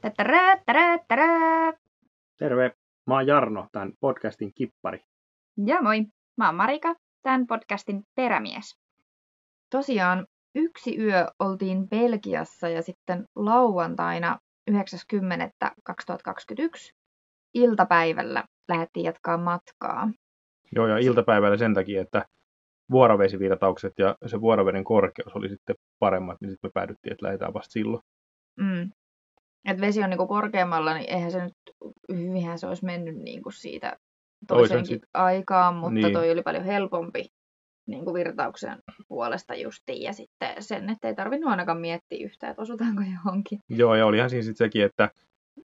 Tätärä, tärä, tärä. Terve, mä oon Jarno, tämän podcastin kippari. Ja moi, mä oon Marika, tämän podcastin perämies. Tosiaan yksi yö oltiin Belgiassa ja sitten lauantaina 9.10.2021 iltapäivällä lähdettiin jatkaa matkaa. Joo, ja iltapäivällä sen takia, että vuorovesivirtaukset ja se vuoroveden korkeus oli sitten paremmat, niin sitten me päädyttiin, että lähdetään vasta silloin. Mm. Et vesi on niinku korkeammalla, niin eihän se nyt, hyvinhän se olisi mennyt niinku siitä toiseenkin sit- aikaan, mutta Niin. toi oli paljon helpompi niinku virtauksen puolesta justiin. Ja sitten sen, että ei tarvinnut ainakaan miettiä yhtään, että osutaanko johonkin. Joo, ja olihan siinä sitten sekin, että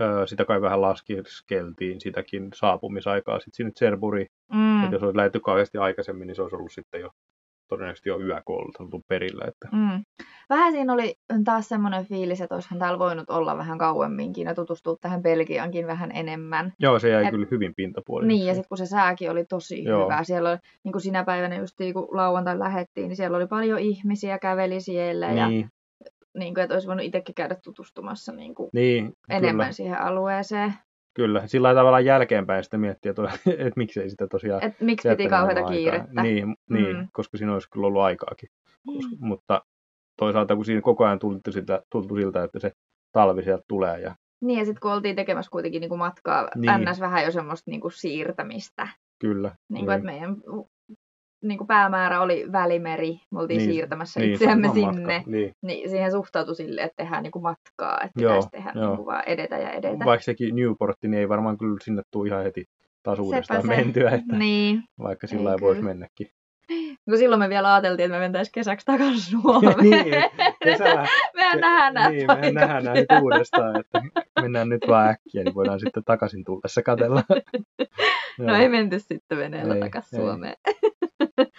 ö, sitä kai vähän laskeskeltiin sitäkin saapumisaikaa sitten sinne. Mm. Että jos olisi lähdetty kauheasti aikaisemmin, niin se olisi ollut sitten jo todennäköisesti jo yö, kun oltu oltu perillä. Että, Mm. Vähän siinä oli taas semmoinen fiilis, että olisihan täällä voinut olla vähän kauemminkin ja tutustua tähän Belgiankin vähän enemmän. joo, se jäi Et- kyllä hyvin pintapuoliseksi. Niin, ja sitten kun se sääkin oli tosi Joo. hyvä. Siellä oli, niin kuin sinä päivänä just kun lauantai lähettiin, niin siellä oli paljon ihmisiä, käveli siellä. Ja Niin, niin kuin, että olisi voinut itsekin käydä tutustumassa niin kuin niin enemmän kyllä, siihen alueeseen. Kyllä. Sillä tavallaan jälkeenpäin sitten miettiä, että, että miksei sitä tosiaan Että miksi piti kauheata aikaa. kiirettä. Niin, niin Mm. koska siinä olisi kyllä ollut aikaakin. Koska, mutta toisaalta kun siinä koko ajan tultu siltä, tultu siltä, että se talvi sieltä tulee. Ja, Niin, ja sitten kun oltiin tekemässä kuitenkin niin kuin matkaa, Niin. ns. vähän jo semmoista niin kuin siirtämistä. kyllä. Niin kuin, että meidän niin kuin päämäärä oli Välimeri, me oltiin Niin, siirtämässä niin, itseämme matka. sinne. Niin. Niin siihen suhtautui silleen, että tehdään niin kuin matkaa, että Joo, pitäisi tehdä joo. niin kuin vaan edetä ja edetä. Vaikka sekin Newportti, niin ei varmaan kyllä sinne tule ihan heti taas Sepä uudestaan se. mentyä, että Niin. vaikka Ei sillä lailla voisi mennäkin. Kun silloin me vielä ajateltiin, että me mentäisiin kesäksi takaisin Suomeen. niin, kesällä, Mehän nähdään nämä niin, mehän nähdään näitä uudestaan, että mennään nyt vaan äkkiä, niin voidaan sitten takaisin tullessa katella. No ei menty sitten veneellä Ei, takaisin ei. Suomeen.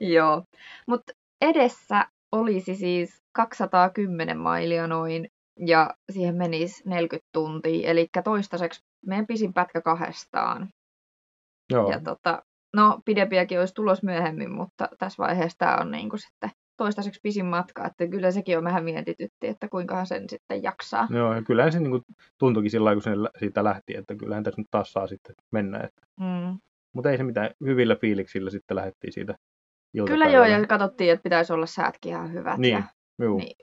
Joo, mutta edessä olisi siis 210 mailia noin, ja siihen menisi 40 tuntia, eli toistaiseksi meidän pisin pätkä kahdestaan. Joo, Ja tota, no, pidempiäkin olisi tulos myöhemmin, mutta tässä vaiheessa tämä on niinku sitten toistaiseksi pisin matka, että kyllä sekin on vähän mietitytti, että kuinkahan sen sitten jaksaa. Joo, ja kyllähän se niin kuin, tuntuikin sillä lailla, kun se siitä lähti, että kyllähän tässä nyt taas saa sitten mennä. Että, Mm. Mutta ei se mitään, hyvillä fiiliksillä sitten lähdettiin siitä Kyllä joo, iltapäivällä. ja katsottiin, että pitäisi olla säätkin ihan hyvät. Niin, Ja Juu, niin,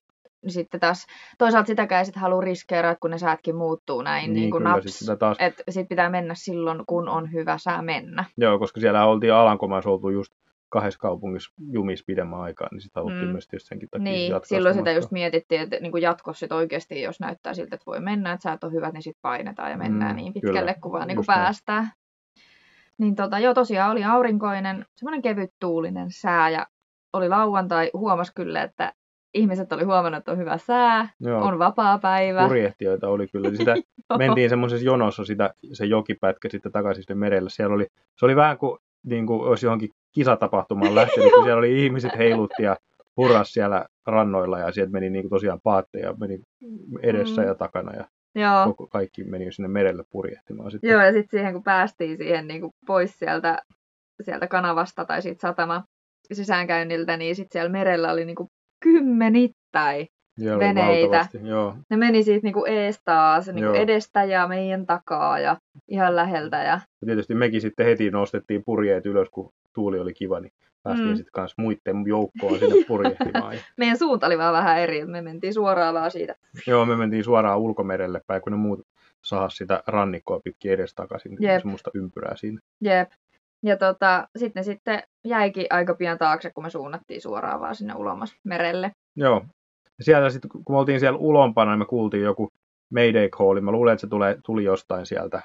niin sitten taas toisaalta sitäkään ei sitten halua riskeerata, kun ne säätkin muuttuu näin niin, niin kuin kyllä, naps. sit taas, Että sitten pitää mennä silloin, kun on hyvä sää mennä. joo, koska siellä oltiin Alankomaissa oltu just kahdessa kaupungissa jumissa pidemmän aikaa, niin sitä haluttiin Mm. myös tietysti senkin takia Niin, jatkaa silloin sitä sitä just mietittiin, että niin jatkossa sit oikeasti, jos näyttää siltä, että voi mennä, että säät on hyvät, niin sitten painetaan ja mennään Mm, niin kyllä, pitkälle, kun vaan niin päästään. Niin tota, joo, tosiaan oli aurinkoinen, semmoinen kevyt tuulinen sää ja oli lauantai, huomas kyllä, että ihmiset oli huomannut, että on hyvä sää, Joo, on vapaa päivä. purjehtijoita oli kyllä. Sitä, mentiin semmoisessa jonossa sitä, se jokipätkä sitten takaisin sinne merelle. Siellä oli, se oli vähän kuin, niin kuin olisi johonkin kisatapahtumaan lähtenyt, kun siellä oli ihmiset heilutti ja hurras siellä rannoilla ja sieltä meni niin kuin tosiaan paatteja meni edessä Mm. ja takana ja Joo. koko, kaikki meni sinne merelle purjehtimaan sitten. Joo, ja sitten siihen kun päästiin siihen niin kuin pois sieltä, sieltä kanavasta tai siitä satama sisäänkäynniltä, niin sitten siellä merellä oli niin kuin kymmenittäin. Oli veneitä. valtavasti, Joo, Ne meni siitä niin kuin ees taas, niin kuin Joo. edestä ja meidän takaa ja ihan läheltä. Ja... ja tietysti mekin sitten heti nostettiin purjeet ylös, kun tuuli oli kiva, niin päästiin Mm. sitten kanssa muiden joukkoon sinne purjehtimaan. Meidän suunta oli vaan vähän eri, että me mentiin suoraan vaan siitä. joo, me mentiin suoraan ulkomerelle päin, kun ne muut sahas sitä rannikkoa pitkin edes takaisin, Jep. semmoista ympyrää siinä. Jep. Ja tota, sitten sitten jäikin aika pian taakse, kun me suunnattiin suoraan vaan sinne ulomas merelle. Joo. Ja siellä sitten, kun me oltiin siellä ulompana, niin me kuultiin joku Mayday Call. Mä luulen, että se tulee, tuli jostain sieltä,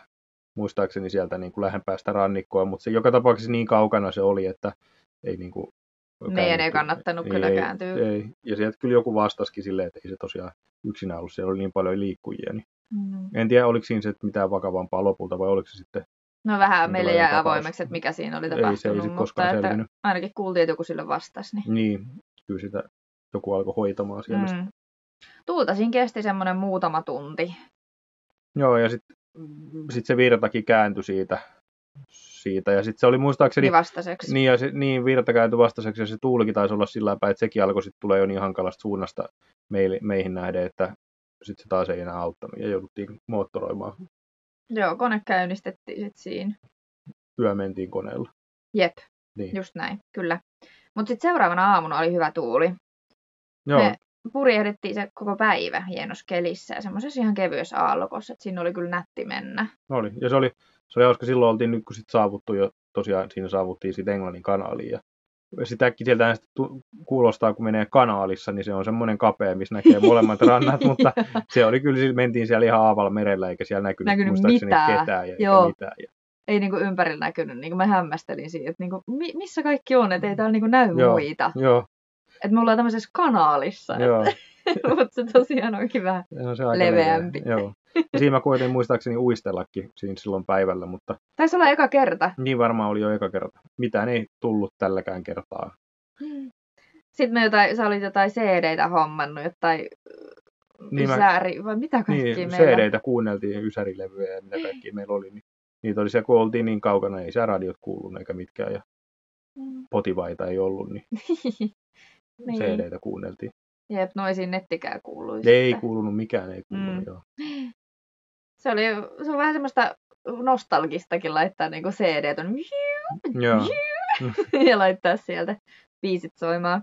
muistaakseni sieltä niin kuin lähempää sitä rannikkoa, mutta se joka tapauksessa niin kaukana se oli, että ei niin kuin Meidän ei kannattanut Ei, kyllä ei, kääntyä. Ei. Ja sieltä kyllä joku vastasikin silleen, että ei se tosiaan yksinään ollut, siellä oli niin paljon liikkujia. Niin Mm. en tiedä, oliko siinä se mitään vakavampaa lopulta vai oliko se sitten, No vähän meille jäi tapaus? avoimeksi, että mikä siinä oli ei se ei tapahtunut, mutta koskaan että selvinnyt. ainakin kuultiin, että joku sille vastasi. Niin. Niin, kyllä sitä joku alkoi hoitamaan siellä. Mm. Tuulta siinä kesti semmoinen muutama tunti. Joo, ja sitten sit se virtakin kääntyi siitä, siitä. ja sitten se oli muistaakseni, Niin vastaiseksi. niin, ja se, niin virta kääntyi vastaiseksi, ja se tuulikin taisi olla sillä päin, että sekin alkoi sitten tulee jo niin hankalasta suunnasta meille, meihin nähden, että sitten se taas ei enää auttanut ja jouduttiin moottoroimaan. Joo, kone käynnistettiin sitten siinä. Yö mentiin koneella. Jep, Niin. just näin, kyllä. Mutta sitten seuraavana aamuna oli hyvä tuuli. Joo, Me purjehdittiin se koko päivä hienossa kelissä ja semmoisessa ihan kevyessä aallokossa, että siinä oli kyllä nätti mennä. oli. Ja se oli, se oli hauska, silloin oltiin nyt kun sit saavuttu jo, tosiaan siinä saavuttiin sitten Englannin kanaaliin ja sitä äkkiseltään kuulostaa, kun menee kanaalissa, niin se on semmoinen kapea, missä näkee molemmat rannat, mutta se oli kyllä, siis mentiin siellä ihan aavalla merellä, eikä siellä näkynyt, Näkynyt muistaakseni mitään. ketään ja Joo. mitään. Ja, Ei niinku ympärillä näkynyt, niinku mä hämmästelin siitä, että niinku, mi- missä kaikki on, että ei täällä niinku näy Joo. muita. joo, Että me ollaan tämmöisessä kanaalissa, joo. mutta se tosiaan onkin vähän. Se on se aika Leveämpi. leveä, Joo. Ja siinä mä koitin muistaakseni uistellakin siinä silloin päivällä, mutta Taisi olla eka kerta. niin varmaan oli jo eka kerta. Mitään ei tullut tälläkään kertaa. Sitten me jotain, sä olit jotain CD-tä hommannut, jotain Niin mä- Ysääri, vai mitä kaikkia Niin, meillä CD-tä kuunneltiin, ysärilevyjä ja mitä kaikki meillä oli. Niin niitä oli se, kun oltiin niin kaukana, ei se radiot kuulunut eikä mitkään. Ja Mm. potivaita ei ollut, niin, niin. CD-tä kuunneltiin. Jep, noisiin nettikään kuului. Ei kuulunut mikään, ei kuulunut. Mm. Joo. Se, oli, se on vähän semmoista nostalgistakin laittaa niinku CD ton Joo, ja laittaa sieltä biisit soimaan.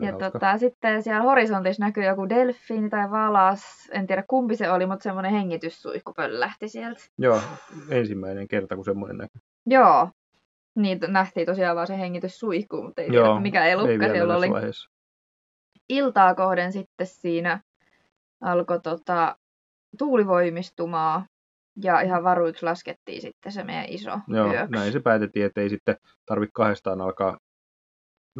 Ja hauska. tota, sitten siellä horisontissa näkyy joku delfiini tai valas, en tiedä kumpi se oli, mutta semmoinen hengityssuihku pöllähti sieltä. Joo, ensimmäinen kerta, kun semmoinen näkyy. Joo, niitä nähtiin tosiaan vaan se hengityssuihku, mutta ei Joo, tiedä mikä elukka siellä oli. vaiheessa. Iltaa kohden sitten siinä alkoi tota, tuuli voimistumaan ja ihan varuiksi laskettiin sitten se meidän iso Joo, yöksi. näin se päätettiin, että ei sitten tarvitse kahdestaan alkaa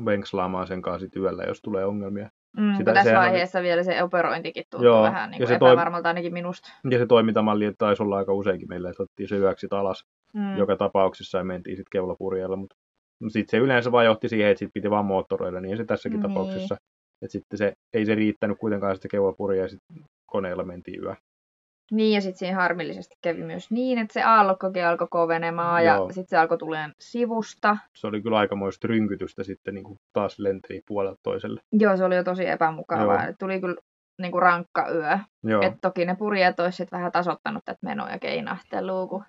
venkslaamaan sen kanssa yöllä, jos tulee ongelmia. Mm, Sitä- tässä vaiheessa vielä se operointikin tuntui Joo, vähän niin ja kuin se toi- epävarmalta ainakin minusta. Ja se toimintamalli taisi olla aika useinkin meillä, että otettiin se yöksi alas Mm. joka tapauksessa ja mentiin sitten keulapurjeella, mutta sitten se yleensä vaan johti siihen, että sit piti vaan moottoroida, niin se tässäkin Niin. tapauksessa. Että sitten se, ei se riittänyt kuitenkaan sitä keulapurjea ja sitten koneella mentiin yö. Niin, ja sitten siinä harmillisesti kävi myös niin, että se aallokkokin alkoi kovenemaan ja Joo. sitten se alkoi tuleen sivusta. Se oli kyllä aikamoista rynkytystä sitten niin kuin taas lenteli puolelta toiselle. Joo, se oli jo tosi epämukavaa. Joo. Tuli kyllä niin kuin rankka yö. Joo, Et toki ne purjeet olisi sit vähän tasoittanut tätä menoa ja keinahtelua. Kun...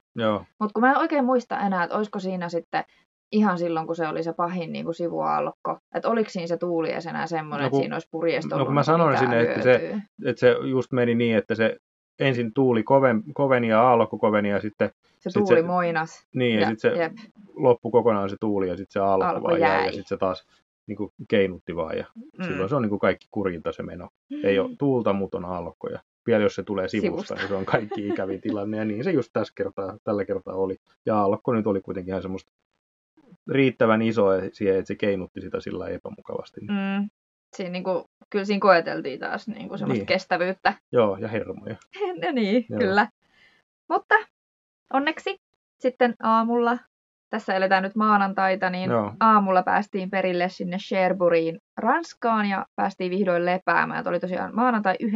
Mutta kun mä en oikein muista enää, että olisiko siinä sitten ihan silloin, kun se oli se pahin niin kuin sivuaallokko. Että oliko siinä se tuuli ja enää semmoinen, No että kun- siinä olisi purjeesta no kun mä niinku sanoin sinne, että se-. Että se just meni niin, että se ensin tuuli koven, koveni ja aallokko koveni ja sitten Se sit tuuli se- moinas. niin ja, Ja- sitten se jep. loppui kokonaan se tuuli ja sitten se aallokko Alkoi vaan jäi ja jäi. sitten se taas niin kuin keinutti vaan ja Mm. silloin se on niin kuin kaikki kurinta se meno. Ei ole tuulta, mutta on aallokko ja vielä jos se tulee sivusta, Sivusta. niin se on kaikki ikävin tilanne ja niin se just tässä kertaa, tällä kertaa oli. Ja aallokko nyt oli kuitenkin ihan semmoista riittävän iso siihen, että se keinutti sitä sillä epämukavasti. Mm. Mm. Siinä niinku, kyllä siinä koeteltiin taas niinku semmoista Niin. kestävyyttä. Joo, ja hermoja. no niin, Joo. kyllä. Mutta onneksi sitten aamulla, tässä eletään nyt maanantaita, niin Joo, aamulla päästiin perille sinne Sherburyin Ranskaan ja päästiin vihdoin lepäämään. Tuo oli tosiaan maanantai 11.10.2021.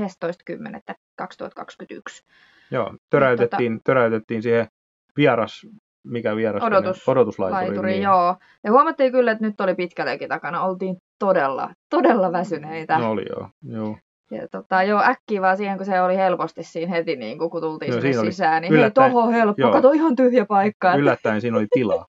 joo. Töräytettiin, töräytettiin siihen vieras, mikä vieras? Odotus- Odotuslaituri. Laituri, niin. joo. Ja huomattiin kyllä, että nyt oli pitkä takana. Oltiin todella, todella väsyneitä. No oli joo. joo. Ja tota, joo, äkkiä vaan siihen, kun se oli helposti siinä heti, niin kun, kun tultiin Joo, sinne sisään, niin hei, toho helppo, joo. kato ihan tyhjä paikka. Yllättäen siinä oli tilaa.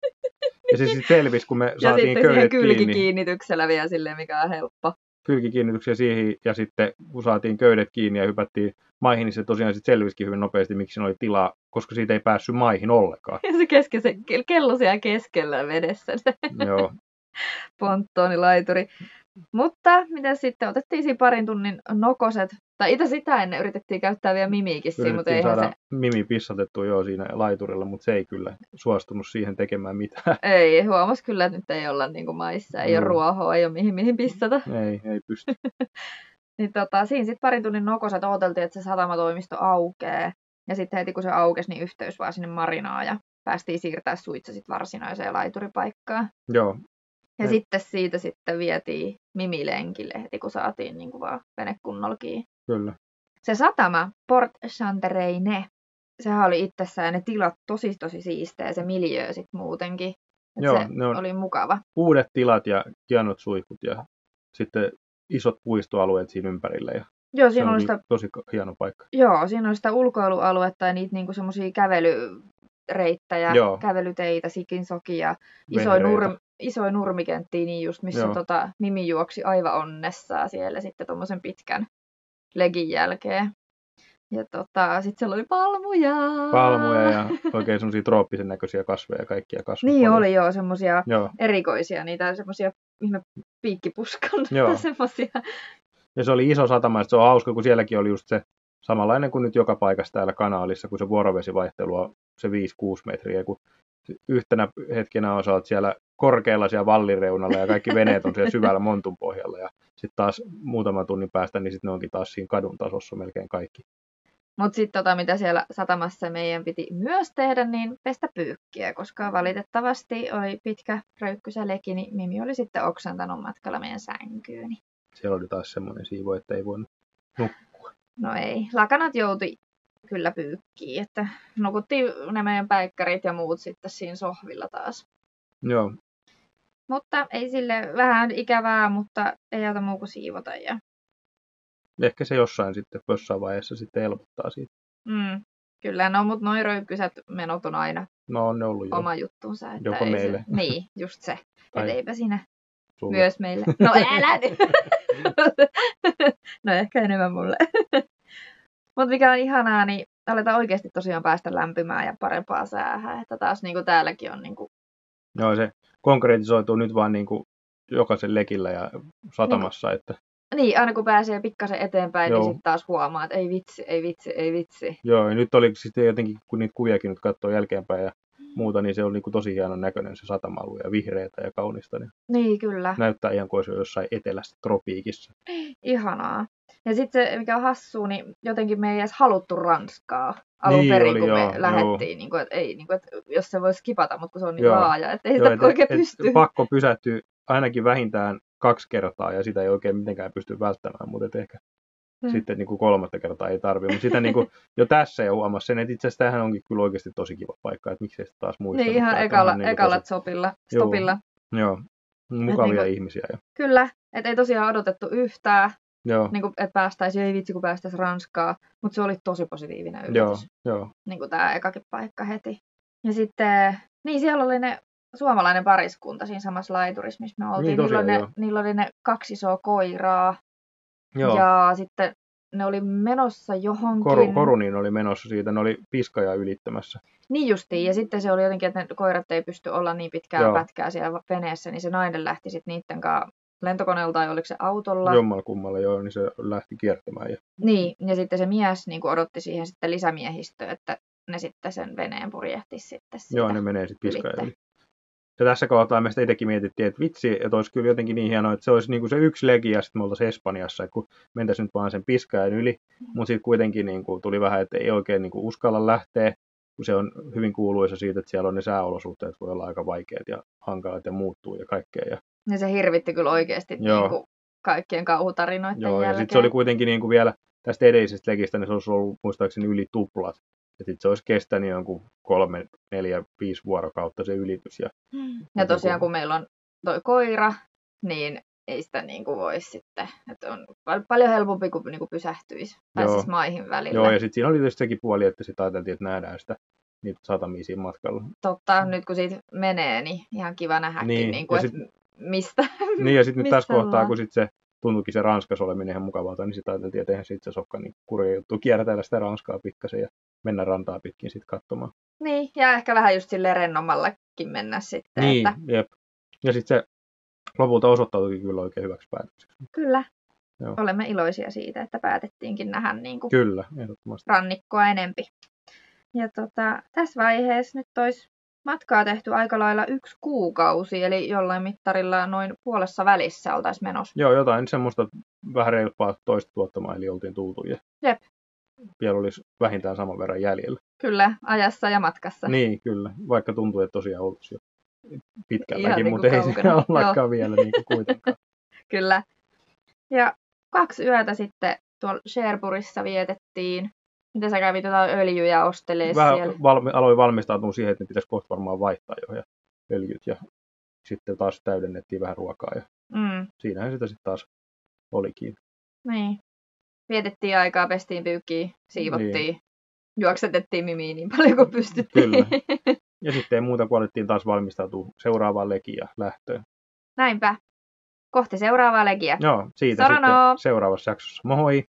Ja se sitten selvisi, kun me ja saatiin sitten siihen kylkikiinnityksellä vielä silleen, mikä on helppo. kylkikiinnityksiä siihen, ja sitten kun saatiin köydet kiinni ja hypättiin maihin, niin se tosiaan sitten selvisikin hyvin nopeasti, miksi siinä oli tilaa, koska siitä ei päässyt maihin ollenkaan. Ja se, keske, se kello siellä keskellä vedessä, se Joo, ponttoonilaituri. Mutta mitä sitten, otettiin siinä parin tunnin nokoset, tai itse sitä ennen yritettiin käyttää vielä mimiikin siinä, mutta eihän se, Mimi pissatettua jo siinä laiturilla, mutta se ei kyllä suostunut siihen tekemään mitään. ei, huomas kyllä, että nyt ei olla niin kuin maissa, ei Joo. ole ruohoa, ei ole mihin, mihin pissata. Ei, ei pysty. Niin tota, siinä sitten parin tunnin nokoset odoteltiin, että se satamatoimisto aukeaa. Ja sitten heti kun se aukesi, niin yhteys vaan sinne Marinaan ja päästiin siirtää suitsa sitten varsinaiseen laituripaikkaan. Joo, Ja Ja- sitten siitä sitten vietiin Mimilenkille heti kun saatiin niin kuin vaan vene kyllä. Se satama, Port Chantereine, sehän oli itsessään ne tilat tosi tosi siistejä, se miljöö sitten muutenkin. Et Joo, se ne on- oli mukava. Uudet tilat ja hienot suihkut ja sitten isot puistoalueet siinä ympärillä. Ja Joo, siinä oli kyllä sitä, tosi hieno paikka. joo, siinä oli sitä ulkoilualuetta ja niitä niinku semmoisia kävelyreittejä, Joo. kävelyteitä, sikin sokia, Vehreitä. nurm, isoin nurmikenttiä, niin just missä Joo. tota, Mimi juoksi aivan onnessaan siellä sitten tuommoisen pitkän legin jälkeen. Ja tota, sitten siellä oli palmuja. Palmuja ja oikein semmoisia trooppisen näköisiä kasveja ja kaikkia kasveja. Niin oli joo, semmoisia erikoisia, niitä semmoisia ihme piikkipuskan, semmoisia. Ja se oli iso satama, että se on hauska, kun sielläkin oli just se samanlainen kuin nyt joka paikassa täällä kanaalissa, kun se vuorovesivaihtelu on se 5-6 metriä, kun yhtenä hetkenä on sä oot siellä korkealla siellä vallireunalla ja kaikki veneet on siellä syvällä montun pohjalla ja sitten taas muutaman tunnin päästä, niin sitten ne onkin taas siinä kadun tasossa melkein kaikki. Mutta sitten tota, mitä siellä satamassa meidän piti myös tehdä, niin pestä pyykkiä, koska valitettavasti oli pitkä röykkysä leki, niin Mimi oli sitten oksentanut matkalla meidän sänkyyn. niin Siellä oli taas semmoinen siivo, että ei voinut. No ei, lakanat joutui kyllä pyykkiin, että nukuttiin ne meidän päikkärit ja muut sitten siinä sohvilla taas. Joo, Mutta ei sille vähän ikävää, mutta ei auta muu kuin siivota. Ja, ehkä se jossain sitten, jossain vaiheessa sitten helpottaa siitä. mm, kyllä, no mutta noin röykkysät menot on aina No on ne ollut jo oma juttunsa. Että Joko ei meille. Se, niin, just se. Tai Et eipä siinä sulle. myös meille. No älä nyt! no ehkä enemmän mulle. Mutta mikä on ihanaa, niin aletaan oikeasti tosiaan päästä lämpimään ja parempaa säähän. Että taas niin kuin täälläkin on niin kuin, Joo, se konkretisoituu nyt vaan niin kuin jokaisen lekillä ja satamassa, että Niin, aina kun pääsee pikkasen eteenpäin, Joo. niin sitten taas huomaa, että ei vitsi, ei vitsi, ei vitsi. joo, ja nyt oli sitten jotenkin, kun niitä kuviakin nyt katsoo jälkeenpäin ja muuta, niin se oli niin kuin tosi hienon näköinen se satama ja vihreätä ja kaunista, niin Niin, kyllä. näyttää ihan kuin olisi jo jossain etelässä tropiikissa. Ihanaa. Ja sitten se, mikä on hassua, niin jotenkin me ei edes haluttu Ranskaa alun Niin perin, oli, kun joo, me joo. lähdettiin. Niin kuin, että ei, niin kuin, että jos se voisi skipata, mutta kun se on niin Joo. laaja, että ei Joo, sitä et- oikein et pysty. Pakko pysähtyä ainakin vähintään kaksi kertaa ja sitä ei oikein mitenkään pysty välttämään, mutta et ehkä Mm. sitten niin kuin kolmatta kertaa ei tarvitse. Mutta sitä niin kuin, jo tässä jo huomasi sen, että itse asiassa tämähän onkin kyllä oikeasti tosi kiva paikka, että miksei sitä taas muista. Niin ihan ekalla, ekalla stopilla. Joo. stopilla. Joo, mukavia niinku- ihmisiä. Ja, Kyllä, että ei tosiaan odotettu yhtään, joo, niin kuin, että päästäisiin, ei vitsi kun päästäisiin Ranskaa, mutta se oli tosi positiivinen joo, yllätys. joo, niin kuin tämä ekakin paikka heti. Ja sitten, niin siellä oli ne suomalainen pariskunta siinä samassa laiturissa, missä me oltiin. Niin, niillä, tosiaan, oli ne, joo. niillä oli ne kaksi isoa koiraa. joo. Ja sitten ne oli menossa johonkin. Koru, Koruniin oli menossa siitä, ne oli piskaja ylittämässä. Niin justiin. Ja sitten se oli jotenkin, että ne koirat ei pysty olla niin pitkää Joo. pätkää siellä veneessä, niin se nainen lähti sitten niiden kanssa lentokoneella tai oliko se autolla. Jommalla kummalla joo, niin se lähti kiertämään. Ja, Niin, ja sitten se mies niin kuin odotti siihen sitten lisämiehistöä, että ne sitten sen veneen purjehti sitten siitä. joo, ne menee sitten yli. Ja tässä kohtaa me sitten itsekin mietittiin, että vitsi, että olisi kyllä jotenkin niin hienoa, että se olisi niin kuin se yksi legi ja sitten me oltaisiin Espanjassa, että kun mentäisiin nyt vaan sen piskajan yli, mutta sitten kuitenkin niin kuin tuli vähän, että ei oikein niin kuin uskalla lähteä, kun se on hyvin kuuluisa siitä, että siellä on ne sääolosuhteet, voi olla aika vaikeat ja hankalat ja muuttuu ja kaikkea. Ja, Ja se hirvitti kyllä oikeasti Joo. niin kuin kaikkien kauhutarinoiden joo, ja jälkeen. sitten se oli kuitenkin niin kuin vielä tästä edellisestä legistä, niin se olisi ollut muistaakseni yli tuplat. Ja sitten se olisi kestänyt jonkun kolme, neljä, viisi vuorokautta se ylitys. Ja, Ja tosiaan kun meillä on toi koira, niin ei sitä niin kuin voi sitten, että on pal- paljon helpompi kuin, niin kuin pysähtyisi, tai Joo. siis maihin välillä. joo, ja sitten siinä oli tietysti sekin puoli, että sitten ajateltiin, että nähdään sitä niitä satamia siinä matkalla. Totta, nyt kun siitä menee, niin ihan kiva nähdäkin, Niin, niin, niin kuin, ja että mistä. Niin, ja sitten nyt tässä kohtaa, ollaan? kun sitten se tuntuikin se Ranskas oleminen ihan mukavalta, niin sitten ajateltiin, että eihän se sokka niin kurja juttu kierrätellä sitä Ranskaa pikkasen ja mennä rantaa pitkin sitten katsomaan. Niin, ja ehkä vähän just silleen rennommallakin mennä sitten. Niin, Että, jep. Ja sitten se lopulta osoittautui kyllä oikein hyväksi päätökseksi. kyllä, Joo. olemme iloisia siitä, että päätettiinkin nähdä niin kuin Kyllä, ehdottomasti. rannikkoa enempi. Ja tota, tässä vaiheessa nyt olisi matkaa tehty aika lailla yksi kuukausi, eli jollain mittarilla noin puolessa välissä oltaisiin menossa. Joo, jotain semmoista vähän reilumpaa toista tuotta eli oltiin tultu ja Jep. vielä olisi vähintään saman verran jäljellä. Kyllä, ajassa ja matkassa. Niin, kyllä. Vaikka tuntuu, että tosiaan oltaisiin jo pitkälläkin, niinku mutta ei kaukana. siinä ollakaan vielä niin kuin kuitenkaan. Kyllä. Ja kaksi yötä sitten tuolla Sherburissa vietettiin. Mitä sä kävit jotain öljyjä ostelee Vähän siellä? valmi, aloin valmistautua siihen, että ne pitäisi kohta varmaan vaihtaa jo ja öljyt ja sitten taas täydennettiin vähän ruokaa ja Mm, siinähän sitä sitten taas olikin. niin. vietettiin aikaa, pestiin pyykkiä, siivottiin, niin. juoksetettiin mimiin niin paljon kuin pystyttiin. Kyllä. Ja sitten ei muuta kuin alettiin taas valmistautua seuraavaan lekiin ja lähtöön. Näinpä. Kohti seuraavaa legiä. Joo, siitä Saranoo! sitten seuraavassa jaksossa. Moi!